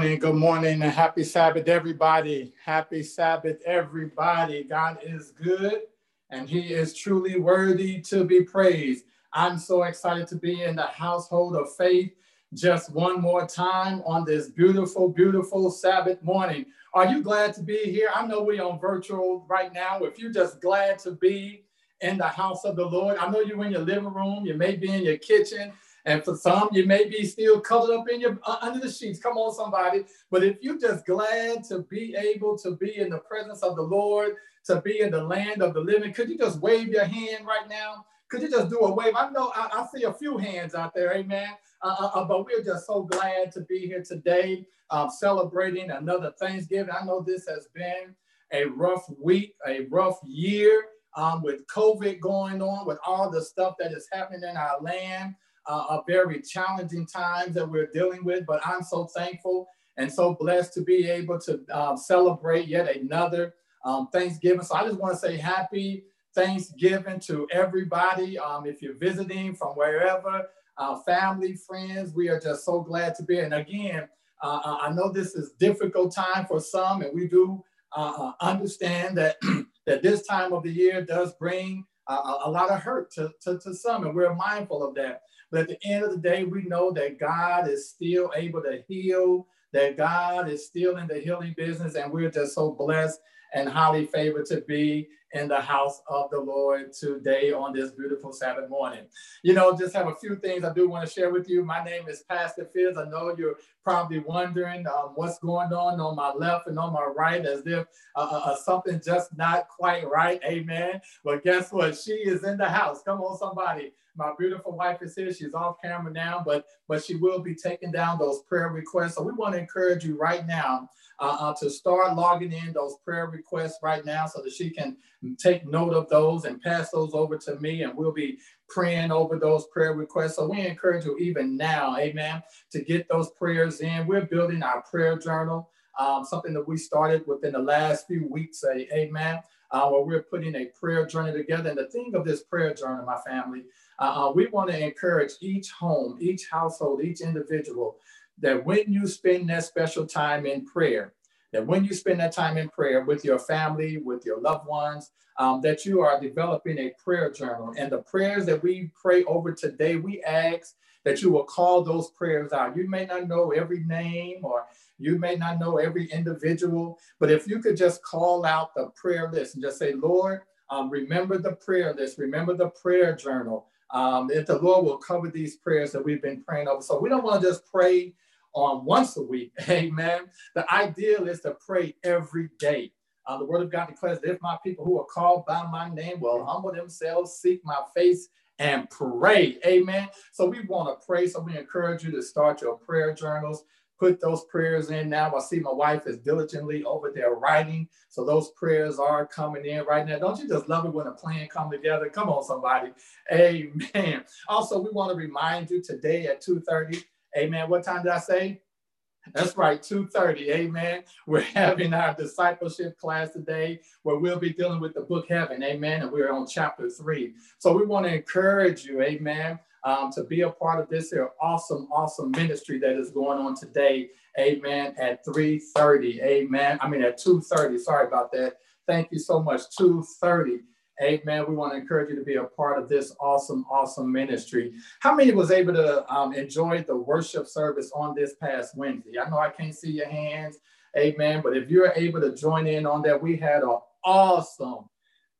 Good morning, good morning, and happy Sabbath, everybody. Happy Sabbath, everybody. God is good and He is truly worthy to be praised. I'm so excited to be in the household of faith just one more time on this beautiful, beautiful Sabbath morning. Are you glad to be here? I know we're on virtual right now. If you're just glad to be in the house of the Lord, I know you're in your living room, you may be in your kitchen, and for some, you may be still covered up in your uh, under the sheets. Come on, somebody. But if you're just glad to be able to be in the presence of the Lord, to be in the land of the living, could you just wave your hand right now? Could you just do a wave? I know I, I see a few hands out there, amen. Uh, uh, uh but we're just so glad to be here today, um, celebrating another Thanksgiving. I know this has been a rough week, a rough year um, with COVID going on, with all the stuff that is happening in our land uh, very challenging times that we're dealing with, but I'm so thankful and so blessed to be able to um, celebrate yet another um, Thanksgiving. So I just want to say happy Thanksgiving to everybody. Um, if you're visiting from wherever, uh, family, friends, we are just so glad to be. And again, uh, uh I know this is difficult time for some, and we do uh, uh understand that that this time of the year does bring uh, a lot of hurt to, to, to some, and we're mindful of that. But at the end of the day, we know that God is still able to heal, that God is still in the healing business, and we're just so blessed and highly favored to be in the house of the Lord today on this beautiful Sabbath morning. You know, just have a few things I do want to share with you. My name is Pastor Fields. I know you're probably wondering um, what's going on on my left and on my right, as if uh, uh, uh, something just not quite right. Amen. But guess what? She is in the house. Come on, somebody. My beautiful wife is here. She's off camera now, but but she will be taking down those prayer requests. So we want to encourage you right now uh, uh, to start logging in those prayer requests right now so that she can take note of those and pass those over to me and we'll be praying over those prayer requests. So we encourage you even now, amen, to get those prayers in. We're building our prayer journal, um, something that we started within the last few weeks, amen, uh, where we're putting a prayer journal together. And the thing of this prayer journal, my family, uh, uh we want to encourage each home, each household, each individual that when you spend that special time in prayer, that when you spend that time in prayer with your family, with your loved ones, um, that you are developing a prayer journal. And the prayers that we pray over today, we ask that you will call those prayers out. You may not know every name or you may not know every individual, but if you could just call out the prayer list and just say, Lord, um, remember the prayer list, remember the prayer journal. Um, if the Lord will cover these prayers that we've been praying over. So we don't want to just pray on once a week. Amen. The ideal is to pray every day. Uh, the word of God declares that if my people who are called by my name will humble themselves, seek my face, and pray. Amen. So we want to pray. So we encourage you to start your prayer journals. Put those prayers in now. I see my wife is diligently over there writing. So those prayers are coming in right now. Don't you just love it when a plan come together? Come on, somebody. Amen. Also, we want to remind you today at 2:30 Amen. What time did I say? That's right, 2:30. Amen. We're having our discipleship class today where we'll be dealing with the book Heaven. Amen. And we're on chapter three. So we want to encourage you, amen, um, to be a part of this here awesome, awesome ministry that is going on today. Amen. At 3:30. Amen. I mean at 2:30. Sorry about that. Thank you so much. 2:30 Amen. We want to encourage you to be a part of this awesome, awesome ministry. How many was able to um, enjoy the worship service on this past Wednesday? I know I can't see your hands. Amen. But if you're able to join in on that, we had an awesome,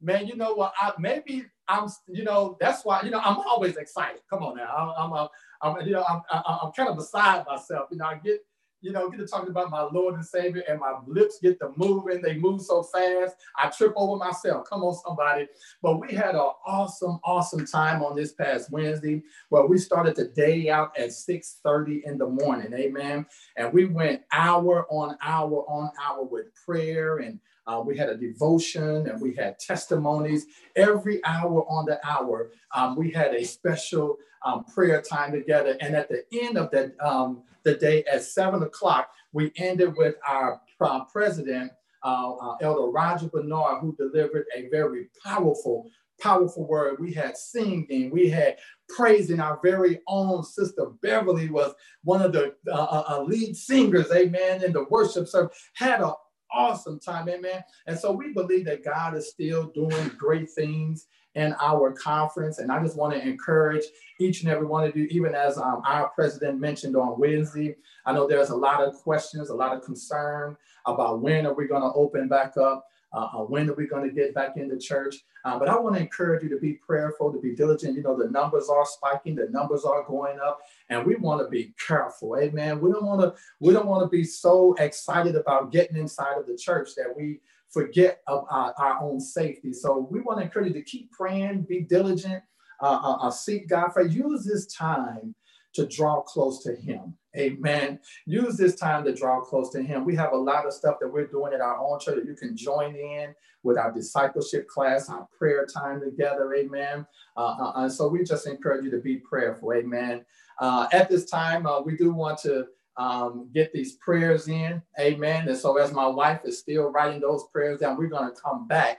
man. You know what? I, maybe I'm, you know, that's why, you know, I'm always excited. Come on now. I'm, I'm, I'm you know, I'm, I'm kind of beside myself. You know, I get you know, get to talking about my Lord and Savior, and my lips get to moving. They move so fast, I trip over myself. Come on, somebody. But we had an awesome, awesome time on this past Wednesday where we started the day out at 6:30 in the morning. Amen. And we went hour on hour on hour with prayer and uh, we had a devotion and we had testimonies. Every hour on the hour, um, we had a special um, prayer time together. And at the end of that, um, the day at seven o'clock, we ended with our uh, president, uh, uh, Elder Roger Bernard, who delivered a very powerful powerful word. We had singing. We had praising. Our very own sister Beverly was one of the uh, uh, uh lead singers, amen, in the worship service. Had an awesome time, amen. And so we believe that God is still doing great things in our conference. And I just want to encourage each and every one of you, even as um, our president mentioned on Wednesday. I know there's a lot of questions, a lot of concern about when are we going to open back up. Uh, uh, when are we going to get back into church? Uh, but I want to encourage you to be prayerful, to be diligent. You know, the numbers are spiking, the numbers are going up, and we want to be careful. Amen. We don't want to, we don't want to be so excited about getting inside of the church that we forget of our, our own safety. So we want to encourage you to keep praying, be diligent, uh, uh, uh seek God for use this time to draw close to Him. Amen. Use this time to draw close to Him. We have a lot of stuff that we're doing at our own church that you can join in with our discipleship class, our prayer time together. Amen. Uh, uh, and so we just encourage you to be prayerful. Amen. Uh, at this time, uh, we do want to um, get these prayers in. Amen. And so, as my wife is still writing those prayers down, we're going to come back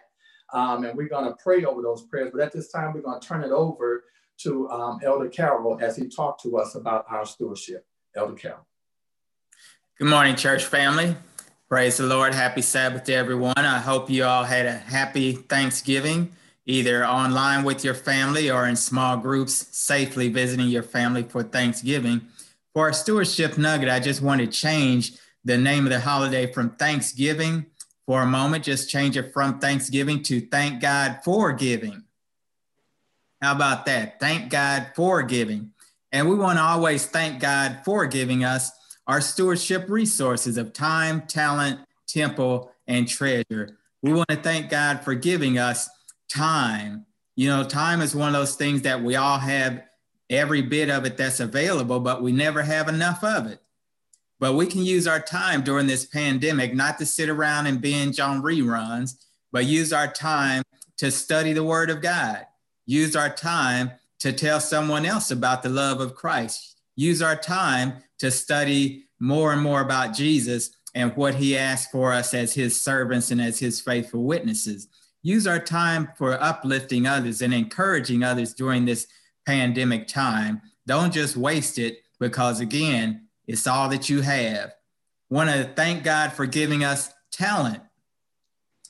um, and we're going to pray over those prayers. But at this time, we're going to turn it over to um, Elder Carroll as he talked to us about our stewardship. Elder Carroll. Good morning, church family. Praise the Lord. Happy Sabbath to everyone. I hope you all had a happy Thanksgiving, either online with your family or in small groups, safely visiting your family for Thanksgiving. For our stewardship nugget, I just want to change the name of the holiday from Thanksgiving for a moment. Just change it from Thanksgiving to Thank God for Giving. How about that? Thank God for giving. And we want to always thank God for giving us our stewardship resources of time, talent, temple, and treasure. We want to thank God for giving us time. You know, time is one of those things that we all have every bit of it that's available, but we never have enough of it. But we can use our time during this pandemic not to sit around and binge on reruns, but use our time to study the Word of God. Use our time to tell someone else about the love of Christ. Use our time to study more and more about Jesus and what he asked for us as his servants and as his faithful witnesses. Use our time for uplifting others and encouraging others during this pandemic time. Don't just waste it because, again, it's all that you have. Want to thank God for giving us talent.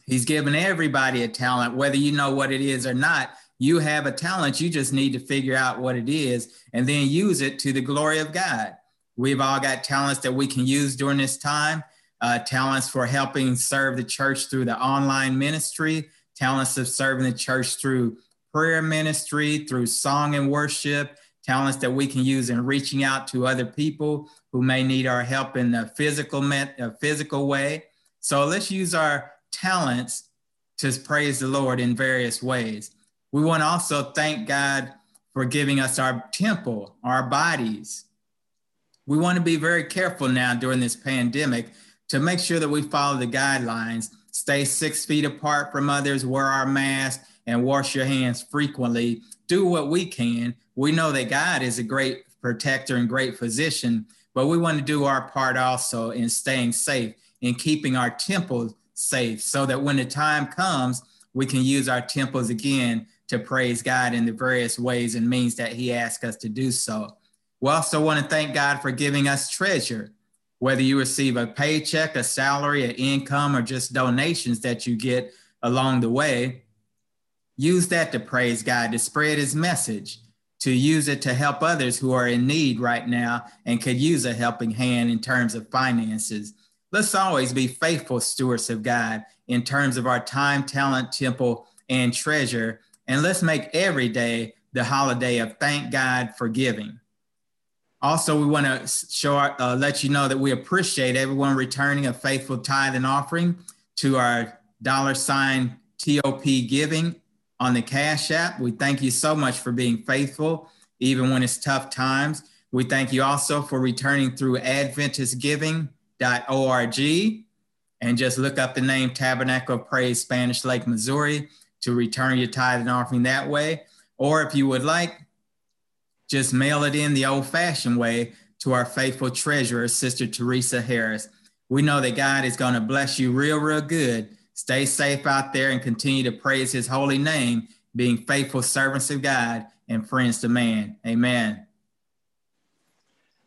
He's given everybody a talent, whether you know what it is or not you have a talent. You just need to figure out what it is and then use it to the glory of God. We've all got talents that we can use during this time uh, talents for helping serve the church through the online ministry, talents of serving the church through prayer ministry, through song and worship, talents that we can use in reaching out to other people who may need our help in a physical, a physical way. So let's use our talents to praise the Lord in various ways. We want to also thank God for giving us our temple, our bodies. We want to be very careful now during this pandemic to make sure that we follow the guidelines, stay six feet apart from others, wear our mask, and wash your hands frequently. Do what we can. We know that God is a great protector and great physician, but we want to do our part also in staying safe, and keeping our temples safe, so that when the time comes, we can use our temples again to praise God in the various ways and means that He asks us to do so. We also want to thank God for giving us treasure, whether you receive a paycheck, a salary, an income, or just donations that you get along the way. Use that to praise God, to spread His message, to use it to help others who are in need right now and could use a helping hand in terms of finances. Let's always be faithful stewards of God in terms of our time, talent, temple, and treasure and let's make every day the holiday of thank God for giving. Also, we want to show, uh, let you know that we appreciate everyone returning a faithful tithe and offering to our dollar sign TOP giving on the Cash App. We thank you so much for being faithful, even when it's tough times. We thank you also for returning through AdventistGiving.org and just look up the name Tabernacle of Praise Spanish Lake, Missouri to return your tithe and offering that way. Or if you would like, just mail it in the old fashioned way to our faithful treasurer, Sister Teresa Harris. We know that God is going to bless you real, real good. Stay safe out there and continue to praise his holy name being faithful servants of God and friends to man. Amen.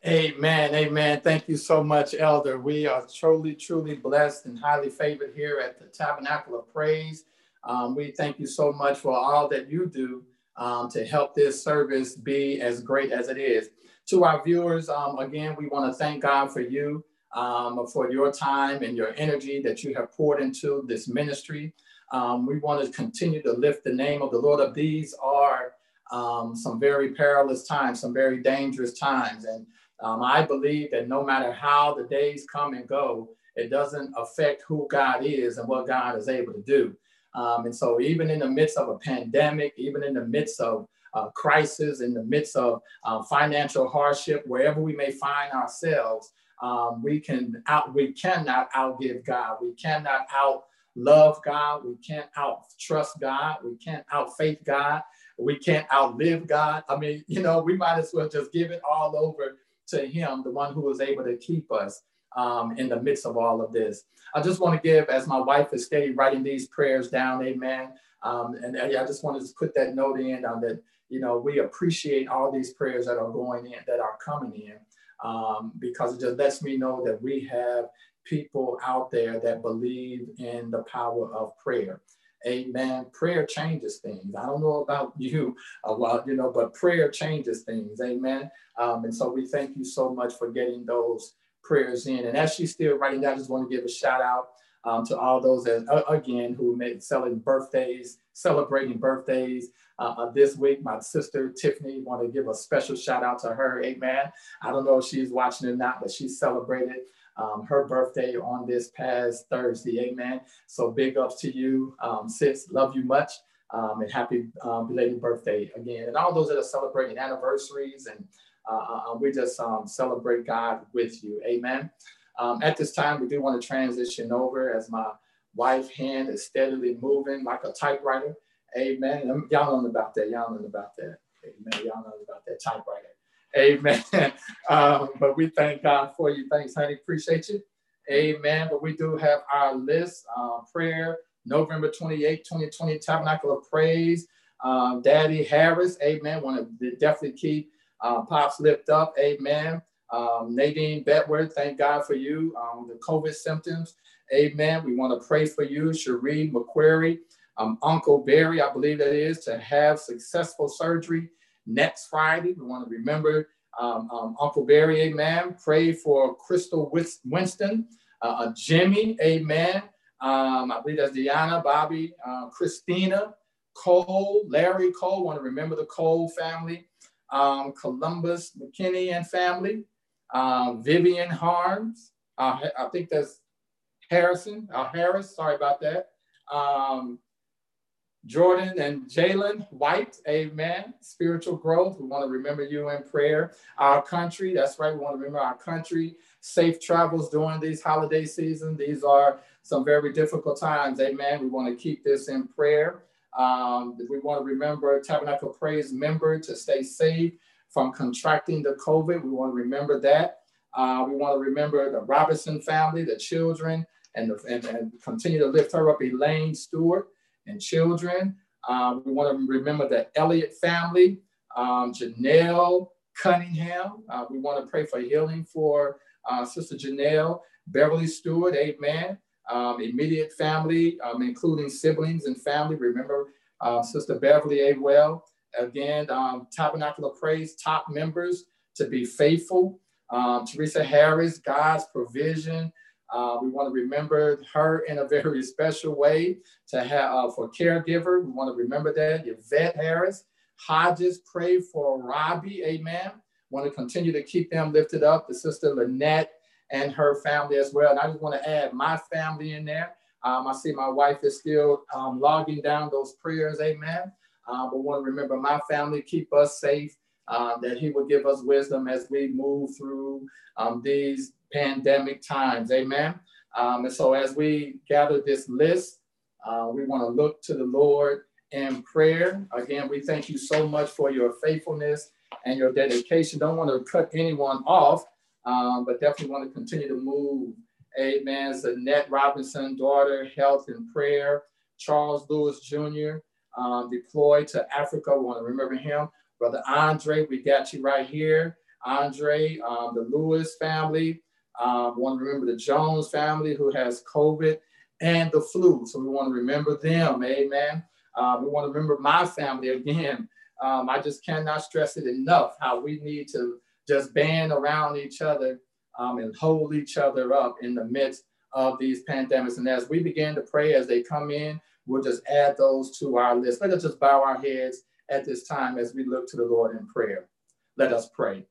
Amen. Amen. Thank you so much, Elder. We are truly, truly blessed and highly favored here at the Tabernacle of Praise. Um, we thank you so much for all that you do um, to help this service be as great as it is. To our viewers, um, again, we want to thank God for you, um, for your time and your energy that you have poured into this ministry. Um, we want to continue to lift the name of the Lord. Of these are um, some very perilous times, some very dangerous times, and um, I believe that no matter how the days come and go, it doesn't affect who God is and what God is able to do. Um, and so, even in the midst of a pandemic, even in the midst of uh, crisis, in the midst of uh, financial hardship, wherever we may find ourselves, um, we can out we cannot outgive God. We cannot out love God. We can't out trust God. We can't out faith God. We can't outlive God. I mean, you know, we might as well just give it all over to Him, the one who is able to keep us um, in the midst of all of this. I just want to give, as my wife is steady writing these prayers down, amen. Um, and I just wanted to put that note in on that, you know, we appreciate all these prayers that are going in, that are coming in, um, because it just lets me know that we have people out there that believe in the power of prayer. Amen. Prayer changes things. I don't know about you, uh, well, you know, but prayer changes things. Amen. Um, and so we thank you so much for getting those prayers in. And as she's still writing that, I just want to give a shout out um, to all those that, uh, again, who made selling birthdays, celebrating birthdays. Uh, uh, this week, my sister Tiffany, want to give a special shout out to her. Amen. I don't know if she's watching or not, but she celebrated um, her birthday on this past Thursday. Amen. So big ups to you, um, sis. Love you much. Um, and happy um, belated birthday again. And all those that are celebrating anniversaries and uh, uh, uh, we just um, celebrate God with you. Amen. Um, at this time, we do want to transition over as my wife hand is steadily moving like a typewriter. Amen. Y'all know about that. Y'all know about that. Amen. Y'all know about that typewriter. Amen. um, but we thank God for you. Thanks, honey. Appreciate you. Amen. But we do have our list uh, prayer, November 28, 2020, Tabernacle of Praise. Um, Daddy Harris, amen. Want to definitely keep uh, Pops lift up, amen. Um, Nadine Betworth, thank God for you. Um, the COVID symptoms, amen. We want to pray for you. Cherie McQuarrie, um, Uncle Barry, I believe that is, to have successful surgery next Friday. We want to remember um, um, Uncle Barry, amen. Pray for Crystal Winston, uh, uh, Jimmy, amen. Um, I believe that's Deanna, Bobby, uh, Christina, Cole, Larry Cole. Want to remember the Cole family um, Columbus McKinney and family, um, Vivian Harms, uh, I think that's Harrison, uh, Harris, sorry about that. Um, Jordan and Jalen White, amen. Spiritual growth. We want to remember you in prayer. Our country, that's right. We want to remember our country. Safe travels during these holiday season. These are some very difficult times, amen. We want to keep this in prayer. Um, we want to remember Tabernacle Praise member to stay safe from contracting the COVID. We want to remember that. Uh, we want to remember the Robinson family, the children, and, the, and, and continue to lift her up, Elaine Stewart and children. Um, we want to remember the Elliott family, um, Janelle Cunningham. Uh, we want to pray for healing for uh, Sister Janelle, Beverly Stewart, amen um, immediate family, um, including siblings and family. Remember uh, Sister Beverly A. Well. Again, um, Tabernacle of Praise top members to be faithful. Um, Teresa Harris, God's provision. Uh, we want to remember her in a very special way to have uh, for caregiver. We want to remember that. Yvette Harris, Hodges, pray for Robbie. Amen. Want to continue to keep them lifted up. The sister Lynette and her family as well. And I just want to add my family in there. Um, I see my wife is still um, logging down those prayers, amen. Uh, but want to remember my family, keep us safe, uh, that He will give us wisdom as we move through um, these pandemic times, amen. Um, and so as we gather this list, uh, we want to look to the Lord in prayer. Again, we thank you so much for your faithfulness and your dedication. Don't want to cut anyone off um, but definitely want to continue to move. Amen. Ned Robinson, daughter, health and prayer. Charles Lewis Jr., um, deployed to Africa. We want to remember him. Brother Andre, we got you right here. Andre, um, the Lewis family. Um, we want to remember the Jones family who has COVID and the flu. So we want to remember them. Amen. Uh, we want to remember my family again. Um, I just cannot stress it enough how we need to just band around each other um, and hold each other up in the midst of these pandemics. And as we begin to pray as they come in, we'll just add those to our list. Let us just bow our heads at this time as we look to the Lord in prayer. Let us pray.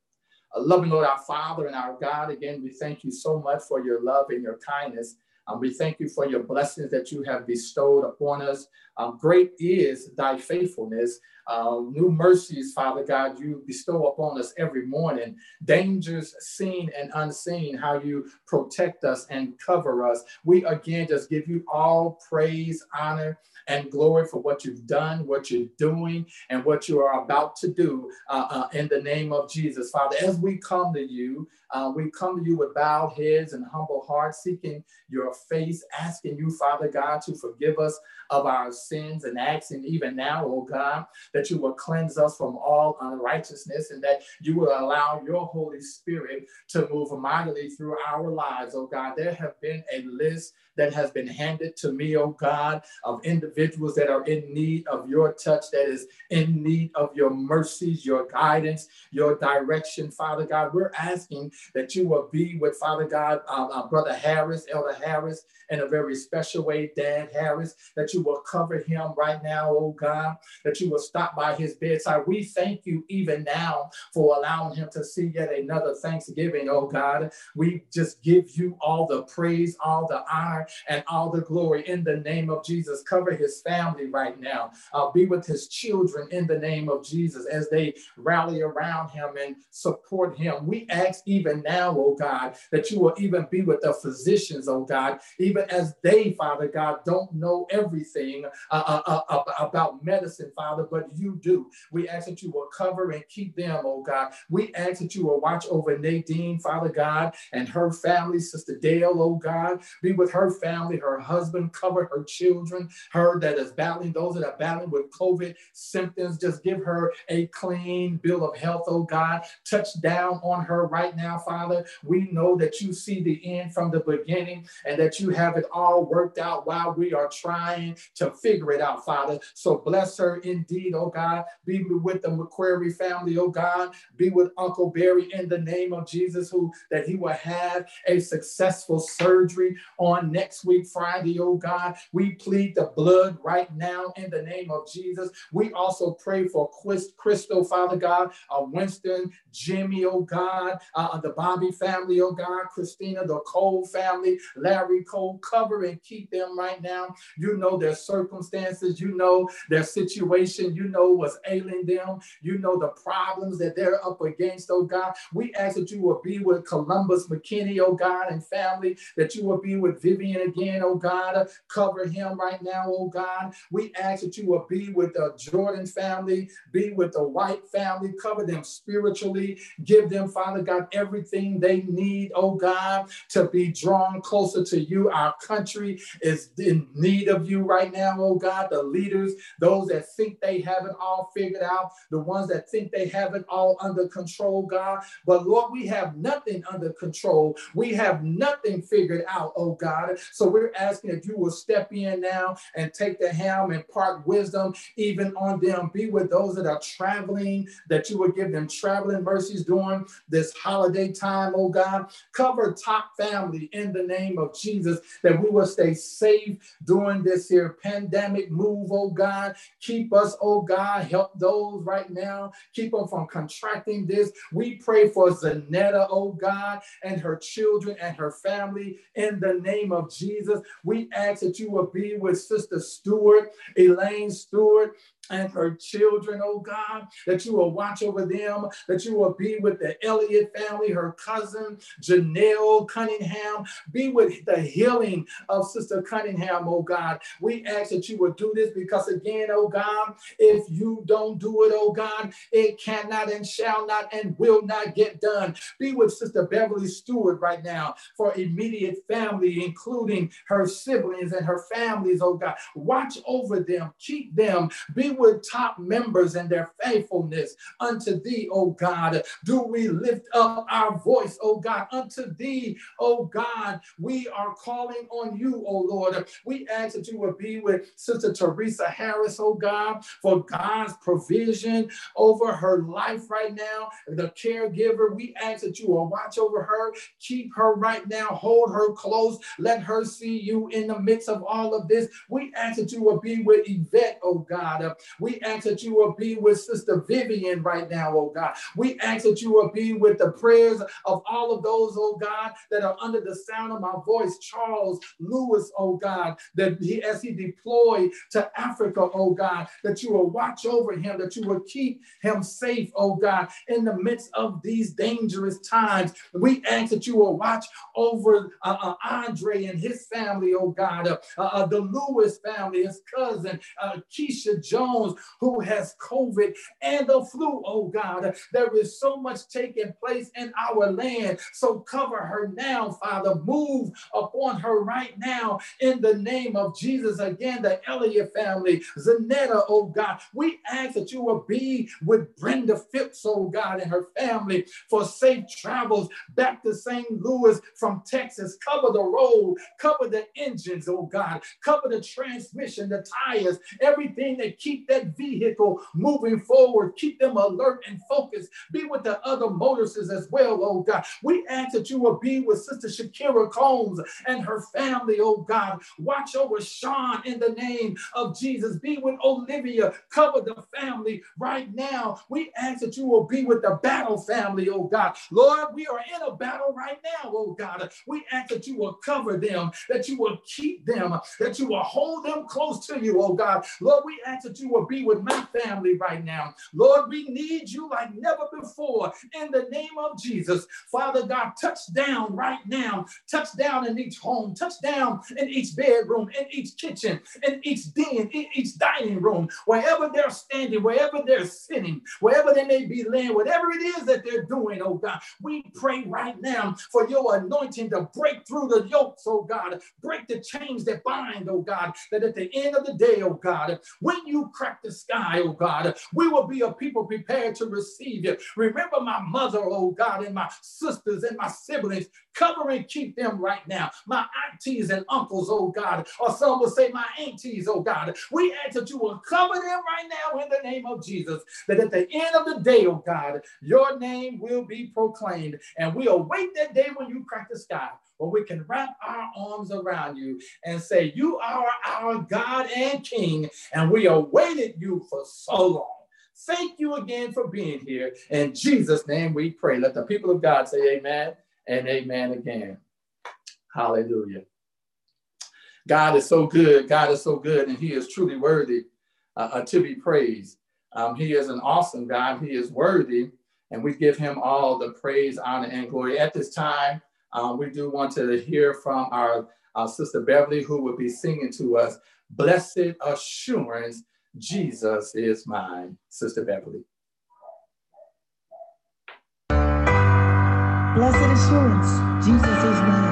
A loving Lord, our Father and our God, again, we thank you so much for your love and your kindness. Um, we thank you for your blessings that you have bestowed upon us. Um, great is thy faithfulness. Uh, new mercies, Father God, you bestow upon us every morning. Dangers seen and unseen, how you protect us and cover us. We again just give you all praise, honor, and glory for what you've done, what you're doing, and what you are about to do uh, uh, in the name of Jesus. Father, as we come to you, uh, we come to you with bowed heads and humble hearts, seeking your face, asking you, Father God, to forgive us of our sins and asking even now, oh God, that you will cleanse us from all unrighteousness and that you will allow your Holy Spirit to move mightily through our lives, oh God. There have been a list that has been handed to me, oh God, of individuals that are in need of your touch, that is in need of your mercies, your guidance, your direction, Father God. We're asking that you will be with Father God, uh, uh, Brother Harris, Elder Harris, in a very special way, Dad Harris, that you will cover him right now, oh God, that you will stop by his bedside. We thank you even now for allowing him to see yet another Thanksgiving, oh God. We just give you all the praise, all the honor, and all the glory in the name of Jesus. Cover his family right now. Uh, be with his children in the name of Jesus as they rally around him and support him. We ask even now, oh God, that you will even be with the physicians, oh God, even as they, Father God, don't know everything uh, uh, uh, about medicine, Father, but you do. We ask that you will cover and keep them, oh God. We ask that you will watch over Nadine, Father God, and her family, Sister Dale, oh God. Be with her family, her husband, cover her children, her that is battling, those that are battling with COVID symptoms. Just give her a clean bill of health, oh God. Touch down on her right now, Father. We know that you see the end from the beginning and that you have it all worked out while we are trying to figure it out, Father. So bless her indeed, oh God. Be with the McQuarrie family, oh God. Be with Uncle Barry in the name of Jesus, who that he will have a successful surgery on next week, Friday, oh God. We plead the blood right now in the name of Jesus. We also pray for Crystal, Father God, uh, Winston, Jimmy, oh God, uh, the Bobby family, oh God, Christina, the Cole family, Larry Cole, cover and keep them right now. You know their circumstances, you know their situation, you know what's ailing them, you know the problems that they're up against, oh God. We ask that you will be with Columbus McKinney, oh God, and family, that you will be with Vivian again, oh God. Cover him right now, oh God. We ask that you will be with the Jordan family, be with the White family, cover them spiritually, give them, Father God, everything they need, oh God, to be drawn closer to you. Our country is in need of you right now, oh God. The leaders, those that think they have it all figured out, the ones that think they have it all under control, God. But Lord, we have nothing under control. We have nothing figured out, oh God. So we're asking that you will step in now and take the helm and part wisdom even on them. Be with those that are traveling, that you will give them traveling mercies during this holiday time, oh God. Cover top family in the name of Jesus, that we will stay safe during this here pandemic move, oh God. Keep us, oh God. Help those right now. Keep them from contracting this. We pray for Zanetta, oh God, and her children and her family in the name of Jesus. We ask that you will be with Sister Stewart, Elaine Stewart, and her children, oh God, that you will watch over them, that you will be with the Elliott family, her cousin, Janelle Cunningham, be with the healing of Sister Cunningham, oh God. We ask that you will do this because, again, oh God, if you don't do it, oh God, it cannot and shall not and will not get done. Be with Sister Beverly Stewart right now for immediate family, including her siblings and her families, oh God. Watch over them, keep them, be with top members and their faithfulness unto thee, O God. Do we lift up our voice, O God, unto thee, O God. We are calling on you, O Lord. We ask that you will be with Sister Teresa Harris, O God, for God's provision over her life right now. The caregiver, we ask that you will watch over her, keep her right now, hold her close, let her see you in the midst of all of this. We ask that you will be with Yvette, oh God. We ask that you will be with Sister Vivian right now, oh God. We ask that you will be with the prayers of all of those, oh God, that are under the sound of my voice. Charles Lewis, oh God, that he as he deployed to Africa, oh God, that you will watch over him, that you will keep him safe, oh God, in the midst of these dangerous times. We ask that you will watch over uh, uh, Andre and his family, oh God, uh, uh the Lewis family, his cousin, uh, Keisha Jones Jones who has COVID and the flu, oh God. There is so much taking place in our land. So cover her now, Father. Move upon her right now in the name of Jesus. Again, the Elliott family, Zanetta, oh God. We ask that you will be with Brenda Phipps, oh God, and her family for safe travels back to St. Louis from Texas. Cover the road, cover the engines, oh God. Cover the transmission, the tires, everything that that vehicle moving forward. Keep them alert and focused. Be with the other motorists as well, oh God. We ask that you will be with Sister Shakira Combs and her family, oh God. Watch over Sean in the name of Jesus. Be with Olivia. Cover the family right now. We ask that you will be with the battle family, oh God. Lord, we are in a battle right now, oh God. We ask that you will cover them, that you will keep them, that you will hold them close to you, oh God. Lord, we ask that you will be with my family right now. Lord, we need you like never before in the name of Jesus. Father God, touch down right now. Touch down in each home, touch down in each bedroom, in each kitchen, in each den, in each dining room, wherever they're standing, wherever they're sitting, wherever they may be laying, whatever it is that they're doing, oh God. We pray right now for your anointing to break through the yokes, oh God, break the chains that bind, oh God, that at the end of the day, oh God, when you crack the sky, oh God. We will be a people prepared to receive you. Remember my mother, oh God, and my sisters and my siblings. Cover and keep them right now. My aunties and uncles, oh God, or some will say my aunties, oh God. We ask that you will cover them right now in the name of Jesus. That at the end of the day, oh God, your name will be proclaimed. And we await that day when you crack the sky we can wrap our arms around you and say, You are our God and King, and we awaited you for so long. Thank you again for being here. In Jesus' name we pray. Let the people of God say amen and amen again. Hallelujah. God is so good. God is so good, and He is truly worthy uh, uh, to be praised. Um, he is an awesome God. He is worthy, and we give Him all the praise, honor, and glory. At this time, um, we do want to hear from our, our sister Beverly, who will be singing to us, Blessed Assurance, Jesus is mine. Sister Beverly. Blessed assurance, Jesus is mine.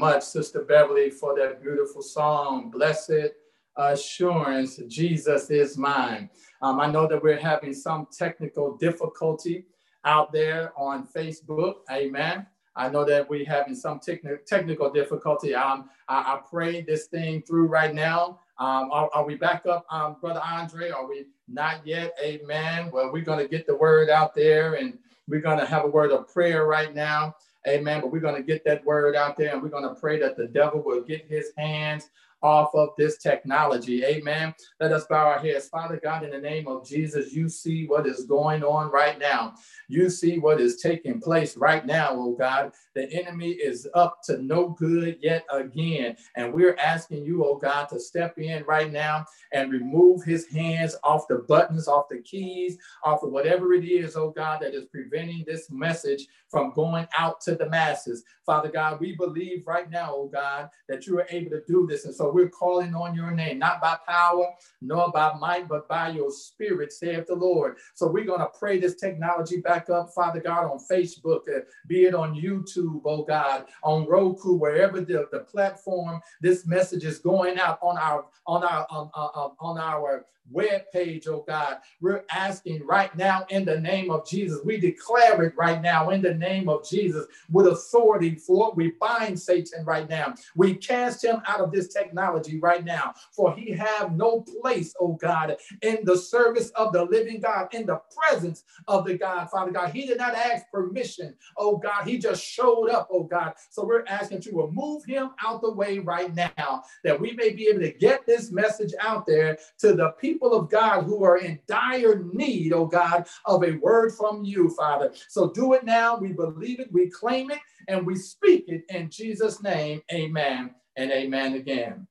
Much, Sister Beverly, for that beautiful song. Blessed assurance, Jesus is mine. Um, I know that we're having some technical difficulty out there on Facebook. Amen. I know that we're having some techn- technical difficulty. Um, I, I pray this thing through right now. Um, are, are, we back up, um, Brother Andre? Are we not yet? Amen. Well, we're going to get the word out there and we're going to have a word of prayer right now. Amen. But we're going to get that word out there and we're going to pray that the devil will get his hands off of this technology. Amen. Let us bow our heads. Father God, in the name of Jesus, you see what is going on right now. You see what is taking place right now, oh God. The enemy is up to no good yet again. And we're asking you, oh God, to step in right now and remove his hands off the buttons, off the keys, off of whatever it is, oh God, that is preventing this message from going out to the masses. Father God, we believe right now, oh God, that you are able to do this. And so we're calling on your name, not by power, nor by might, but by your spirit, saith the Lord. So we're going to pray this technology back up, Father God, on Facebook, uh, be it on YouTube, oh God, on Roku, wherever the, the platform this message is going out on our on our um, uh, uh, on our web page, oh God. We're asking right now in the name of Jesus. We declare it right now in the name of Jesus with authority for. We bind Satan right now. We cast him out of this technology right now, for he have no place, oh God, in the service of the living God, in the presence of the God, Father God. He did not ask permission, oh God. He just showed up, oh God. So we're asking to remove him out the way right now, that we may be able to get this message out there to the people people of God who are in dire need, oh God, of a word from you, Father. So do it now. We believe it, we claim it, and we speak it in Jesus' name. Amen and amen again.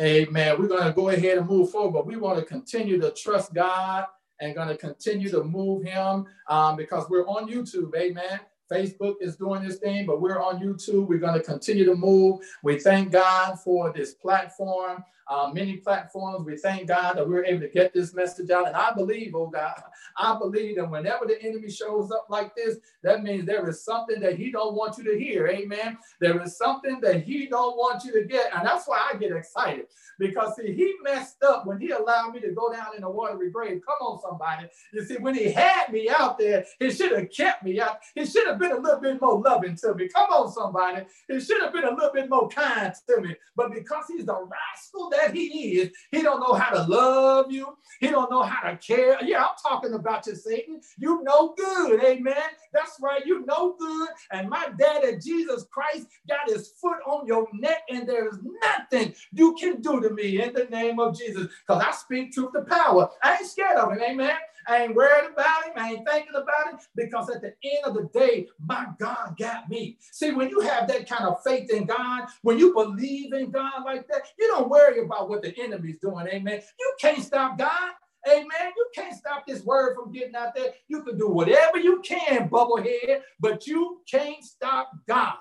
Amen. We're going to go ahead and move forward, but we want to continue to trust God and going to continue to move Him um, because we're on YouTube. Amen. Facebook is doing this thing, but we're on YouTube. We're going to continue to move. We thank God for this platform uh, many platforms. We thank God that we're able to get this message out. And I believe, oh God, I believe that whenever the enemy shows up like this, that means there is something that he don't want you to hear. Amen. There is something that he don't want you to get. And that's why I get excited because see, he messed up when he allowed me to go down in a watery grave. Come on, somebody. You see, when he had me out there, he should have kept me out. He should have been a little bit more loving to me. Come on, somebody. He should have been a little bit more kind to me. But because he's the rascal that he is, he don't know how to love you. He don't know how to care. Yeah, I'm talking about you, Satan. You know good, amen. That's right, you know good. And my daddy, Jesus Christ, got his foot on your neck, and there is nothing you can do to me in the name of Jesus. Because I speak truth to power. I ain't scared of it, amen. I ain't worried about him. I ain't thinking about it because at the end of the day, my God got me. See, when you have that kind of faith in God, when you believe in God like that, you don't worry about what the enemy's doing. Amen. You can't stop God. Amen. You can't stop this word from getting out there. You can do whatever you can, bubblehead, but you can't stop God.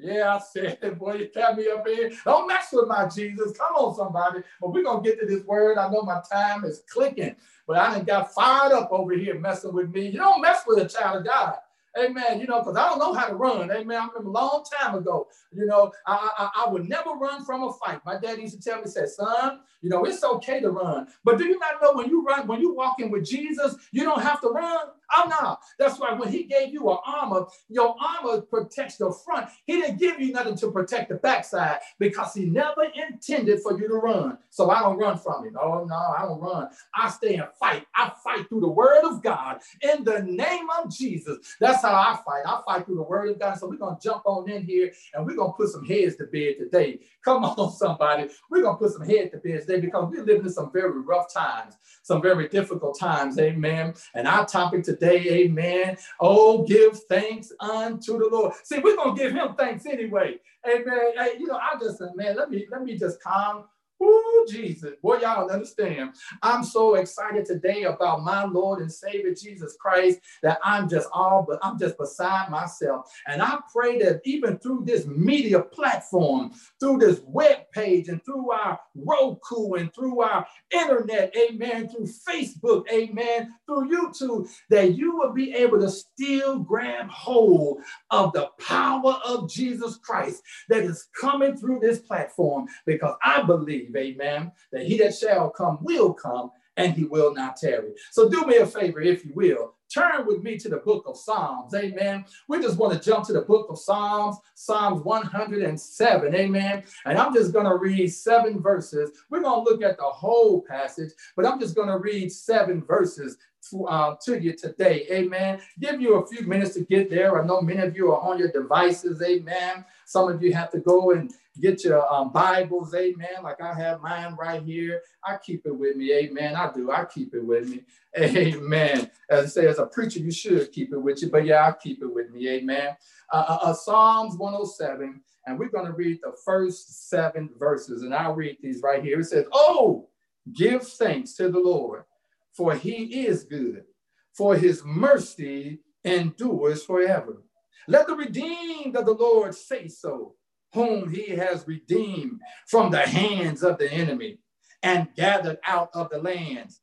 Yeah, I said, boy, you got me up here. Don't mess with my Jesus. Come on, somebody. But we're going to get to this word. I know my time is clicking. But I done got fired up over here messing with me. You don't mess with a child of God. Amen. You know, because I don't know how to run. Amen. I remember a long time ago, you know, I, I, I would never run from a fight. My dad used to tell me, said, son, you know, it's okay to run. But do you not know when you run, when you walk in with Jesus, you don't have to run? Oh no. That's why when he gave you an armor, your armor protects the front. He didn't give you nothing to protect the backside because he never intended for you to run. So I don't run from it. Oh no, I don't run. I stay and fight. I fight through the word of God in the name of Jesus. That's how I fight. I fight through the word of God. So we're gonna jump on in here and we're gonna put some heads to bed today. Come on, somebody. We're gonna put some head to bed today because we're living in some very rough times, some very difficult times. Amen. And our topic today today. Amen. Oh, give thanks unto the Lord. See, we're gonna give him thanks anyway. Amen. Hey, you know, I just said, man, let me let me just calm Oh, Jesus. Boy, y'all understand. I'm so excited today about my Lord and Savior Jesus Christ that I'm just all but I'm just beside myself. And I pray that even through this media platform, through this web page, and through our Roku and through our internet, amen, through Facebook, amen, through YouTube, that you will be able to still grab hold of the power of Jesus Christ that is coming through this platform because I believe, amen, that he that shall come will come and he will not tarry. So do me a favor, if you will. Turn with me to the book of Psalms. Amen. We just want to jump to the book of Psalms, Psalms 107. Amen. And I'm just going to read seven verses. We're going to look at the whole passage, but I'm just going to read seven verses uh, to you today. Amen. Give you a few minutes to get there. I know many of you are on your devices. Amen. Some of you have to go and get your um, Bibles. Amen. Like I have mine right here. I keep it with me. Amen. I do. I keep it with me. Amen. As I say, as a preacher, you should keep it with you. But yeah, I keep it with me. Amen. Uh, uh, uh Psalms 107. And we're going to read the first seven verses. And I'll read these right here. It says, Oh, give thanks to the Lord for he is good, for his mercy endures forever. Let the redeemed of the Lord say so, whom he has redeemed from the hands of the enemy and gathered out of the lands,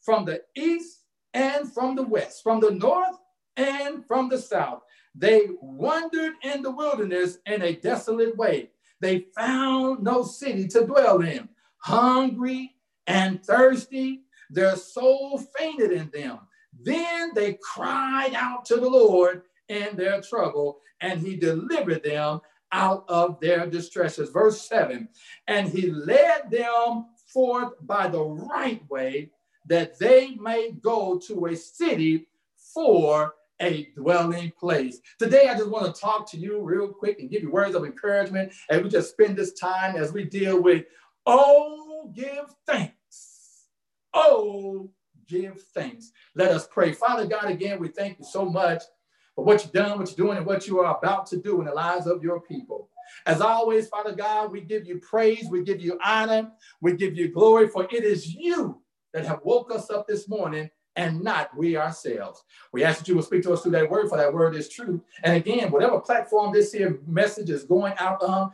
from the east and from the west, from the north and from the south. They wandered in the wilderness in a desolate way. They found no city to dwell in, hungry and thirsty their soul fainted in them. Then they cried out to the Lord in their trouble, and he delivered them out of their distresses. Verse 7 And he led them forth by the right way, that they may go to a city for a dwelling place. Today, I just want to talk to you real quick and give you words of encouragement And we just spend this time as we deal with, oh, give thanks Oh, give thanks. Let us pray. Father God, again, we thank you so much for what you've done, what you're doing, and what you are about to do in the lives of your people. As always, Father God, we give you praise, we give you honor, we give you glory, for it is you that have woke us up this morning and not we ourselves. We ask that you will speak to us through that word, for that word is true. And again, whatever platform this here message is going out on,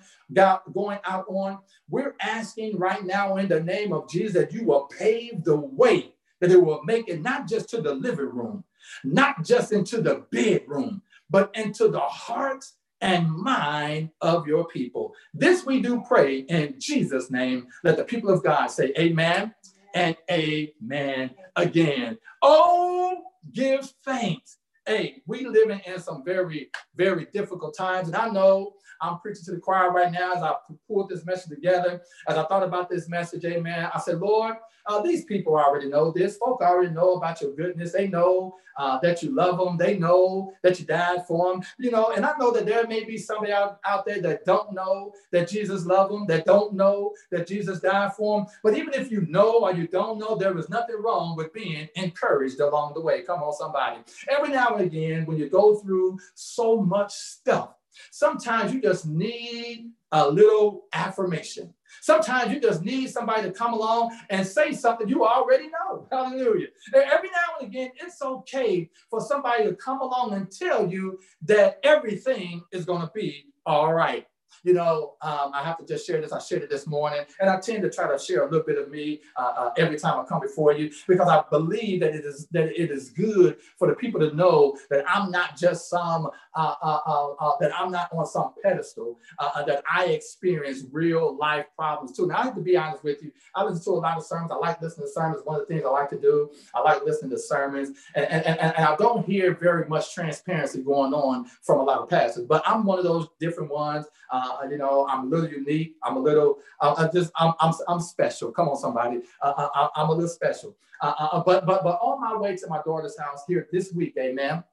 going out on, we're asking right now in the name of Jesus that you will pave the way, that it will make it not just to the living room, not just into the bedroom, but into the hearts and mind of your people. This we do pray in Jesus' name. Let the people of God say, Amen and amen again. Oh, give thanks. Hey, we living in some very, very difficult times. And I know I'm preaching to the choir right now as I pulled this message together. As I thought about this message, amen. I said, Lord, uh, these people already know this. Folk already know about your goodness. They know uh, that you love them. They know that you died for them. You know, and I know that there may be somebody out, out there that don't know that Jesus loved them, that don't know that Jesus died for them. But even if you know or you don't know, there is nothing wrong with being encouraged along the way. Come on, somebody. Every now and again, when you go through so much stuff, Sometimes you just need a little affirmation. Sometimes you just need somebody to come along and say something you already know. Hallelujah. Every now and again, it's okay for somebody to come along and tell you that everything is going to be all right you know, um, I have to just share this. I shared it this morning, and I tend to try to share a little bit of me uh, uh, every time I come before you because I believe that it is that it is good for the people to know that I'm not just some uh, uh, uh, uh that I'm not on some pedestal. that I experience real life problems too. Now I have to be honest with you. I listen to a lot of sermons. I like listening to sermons. One of the things I like to do. I like listening to sermons, and, and, and, and I don't hear very much transparency going on from a lot of pastors. But I'm one of those different ones. Uh, you know, I'm a little unique. I'm a little, uh, I just, I'm, I'm, I'm special. Come on, somebody. Uh, uh I, am a little special. Uh, uh, but, but, but on my way to my daughter's house here this week, amen.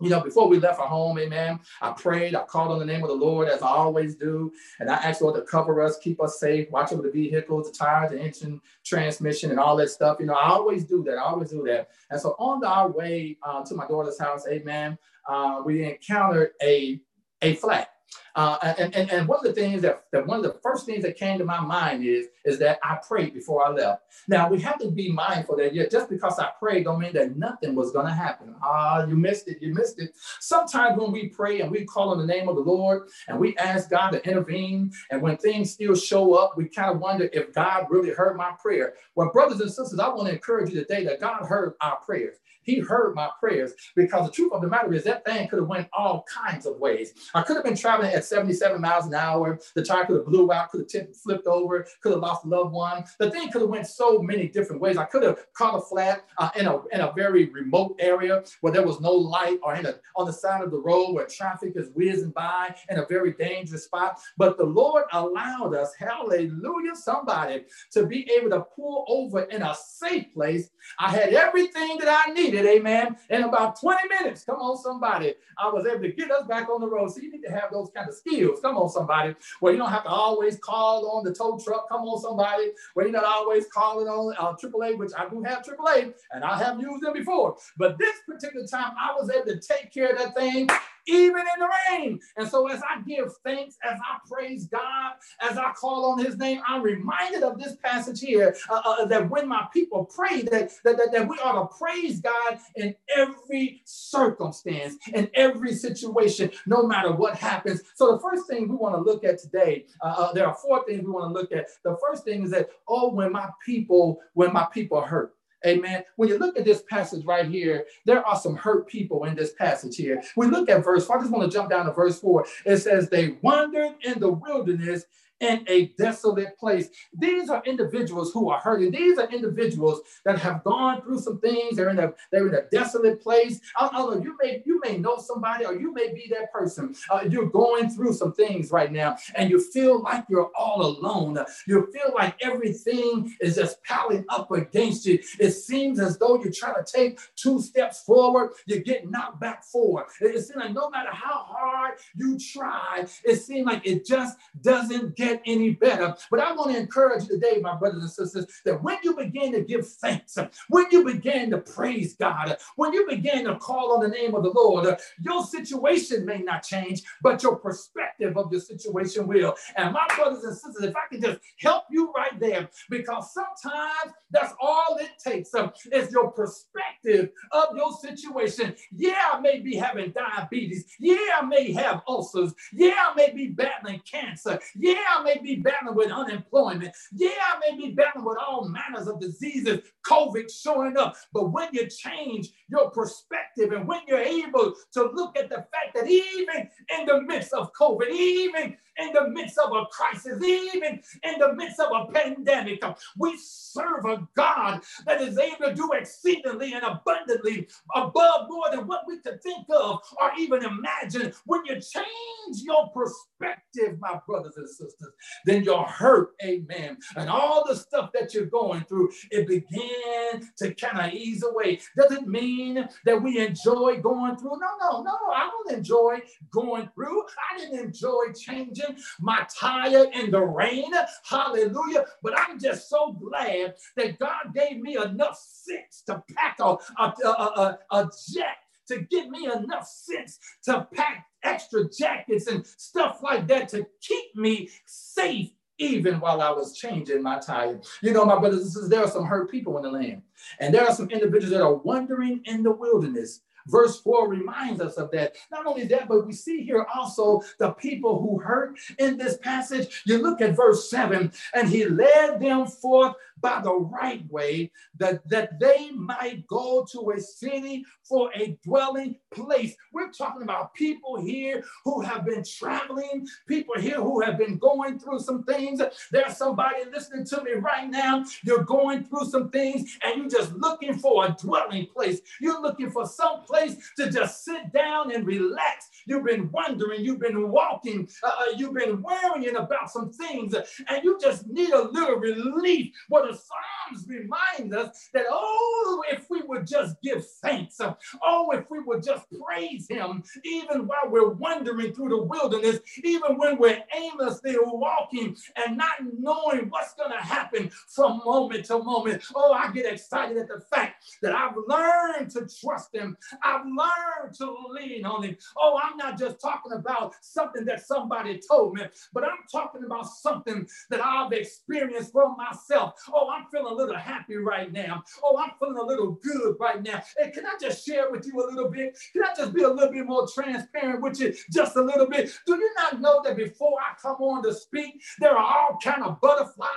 You know, before we left our home, amen, I prayed, I called on the name of the Lord as I always do. And I asked Lord to cover us, keep us safe, watch over the vehicles, the tires, the engine, transmission, and all that stuff. You know, I always do that. I always do that. And so on our way uh, to my daughter's house, amen, uh, we encountered a, a flat Uh, and, and, and one of the things that, that one of the first things that came to my mind is, is that I prayed before I left. Now we have to be mindful that yeah, just because I prayed don't mean that nothing was going to happen. Ah, uh, you missed it. You missed it. Sometimes when we pray and we call on the name of the Lord and we ask God to intervene, and when things still show up, we kind of wonder if God really heard my prayer. Well, brothers and sisters, I want to encourage you today that God heard our prayers. He heard my prayers because the truth of the matter is that thing could have went all kinds of ways. I could have been traveling at 77 miles an hour. The tire could have blew out, could have tipped, flipped over, could have lost a loved one. The thing could have went so many different ways. I could have caught a flat uh, in, a, in a very remote area where there was no light or in a, on the side of the road where traffic is whizzing by in a very dangerous spot. But the Lord allowed us, hallelujah, somebody, to be able to pull over in a safe place. I had everything that I needed it, amen. In about 20 minutes, come on, somebody, I was able to get us back on the road. So you need to have those kind of skills. Come on, somebody, where you don't have to always call on the tow truck. Come on, somebody, where you're not always calling on uh, AAA, which I do have AAA, and I have used them before. But this particular time, I was able to take care of that thing even in the rain. And so as I give thanks, as I praise God, as I call on his name, I'm reminded of this passage here uh, uh, that when my people pray, that, that, that, that we ought to praise God in every circumstance, in every situation, no matter what happens. So the first thing we want to look at today, uh, uh, there are four things we want to look at. The first thing is that, oh, when my people, when my people hurt. Amen. When you look at this passage right here, there are some hurt people in this passage here. We look at verse four. I just want to jump down to verse four. It says, They wandered in the wilderness in a desolate place. These are individuals who are hurting. These are individuals that have gone through some things. They're in a they're in a desolate place. I, I don't know. You may you may know somebody, or you may be that person. Uh, you're going through some things right now, and you feel like you're all alone. You feel like everything is just piling up against you. It seems as though you're trying to take two steps forward, you're getting knocked back forward. It seems like no matter how hard you try, it seems like it just doesn't get get any better. But I want to encourage you today, my brothers and sisters, that when you begin to give thanks, when you begin to praise God, when you begin to call on the name of the Lord, your situation may not change, but your perspective of your situation will. And my brothers and sisters, if I can just help you right there, because sometimes that's all it takes um, is your perspective of your situation. Yeah, I may be having diabetes. Yeah, I may have ulcers. Yeah, I may be battling cancer. Yeah, I may be battling with unemployment. Yeah, I may be battling with all manners of diseases, COVID showing up. But when you change your perspective and when you're able to look at the fact that even in the midst of COVID, even in the midst of a crisis, even in the midst of a pandemic, we serve a God that is able to do exceedingly and abundantly above more than what we could think of or even imagine. When you change your perspective, my brothers and sisters, then your hurt, amen, and all the stuff that you're going through, it began to kind of ease away. Doesn't mean that we enjoy going through. No, no, no, I don't enjoy going through. I didn't enjoy changing my tire in the rain. Hallelujah. But I'm just so glad that God gave me enough sense to pack a, a, a, a, jet to give me enough sense to pack extra jackets and stuff like that to keep me safe even while I was changing my tire. You know, my brothers and sisters, there are some hurt people in the land, and there are some individuals that are wandering in the wilderness. Verse 4 reminds us of that. Not only that, but we see here also the people who hurt in this passage. You look at verse 7 and he led them forth by the right way, that, that they might go to a city for a dwelling place. We're talking about people here who have been traveling, people here who have been going through some things. There's somebody listening to me right now. You're going through some things and you're just looking for a dwelling place. You're looking for some place to just sit down and relax. You've been wondering, you've been walking, uh, uh you've been worrying about some things, and you just need a little relief. What a Psalms remind us that, oh, if we would just give thanks, oh, if we would just praise him, even while we're wandering through the wilderness, even when we're aimlessly walking and not knowing what's going to happen from moment to moment. Oh, I get excited at the fact that I've learned to trust him. I've learned to lean on him. Oh, I'm not just talking about something that somebody told me, but I'm talking about something that I've experienced for myself. Oh, I'm feeling a little happy right now. Oh, I'm feeling a little good right now. And can I just share with you a little bit? Can I just be a little bit more transparent with you just a little bit? Do you not know that before I come on to speak, there are all kind of butterflies?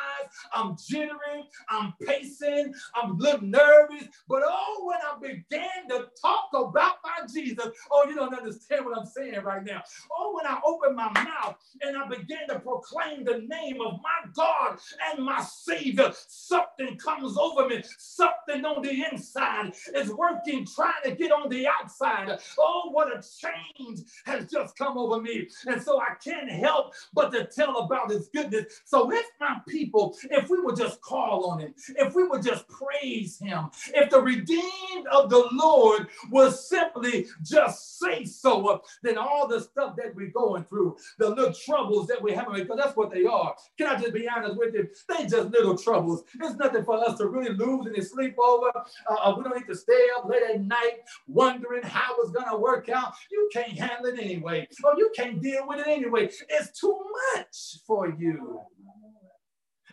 I'm jittering, I'm pacing, I'm a little nervous. But oh, when I began to talk about my Jesus, oh, you don't understand what I'm saying right now. Oh, when I open my mouth and I begin to proclaim the name of my God and my Savior, something comes over me, something on the inside is working, trying to get on the outside. Oh, what a change has just come over me. And so I can't help but to tell about his goodness. So if my people, if we would just call on him, if we would just praise him, if the redeemed of the Lord will simply just say so, then all the stuff that we're going through, the little troubles that we're having, because that's what they are. Can I just be honest with you? They just little troubles. It's nothing for us to really lose any sleep over. Uh, uh, we don't need to stay up late at night wondering how it's going to work out. You can't handle it anyway, or you can't deal with it anyway. It's too much for you.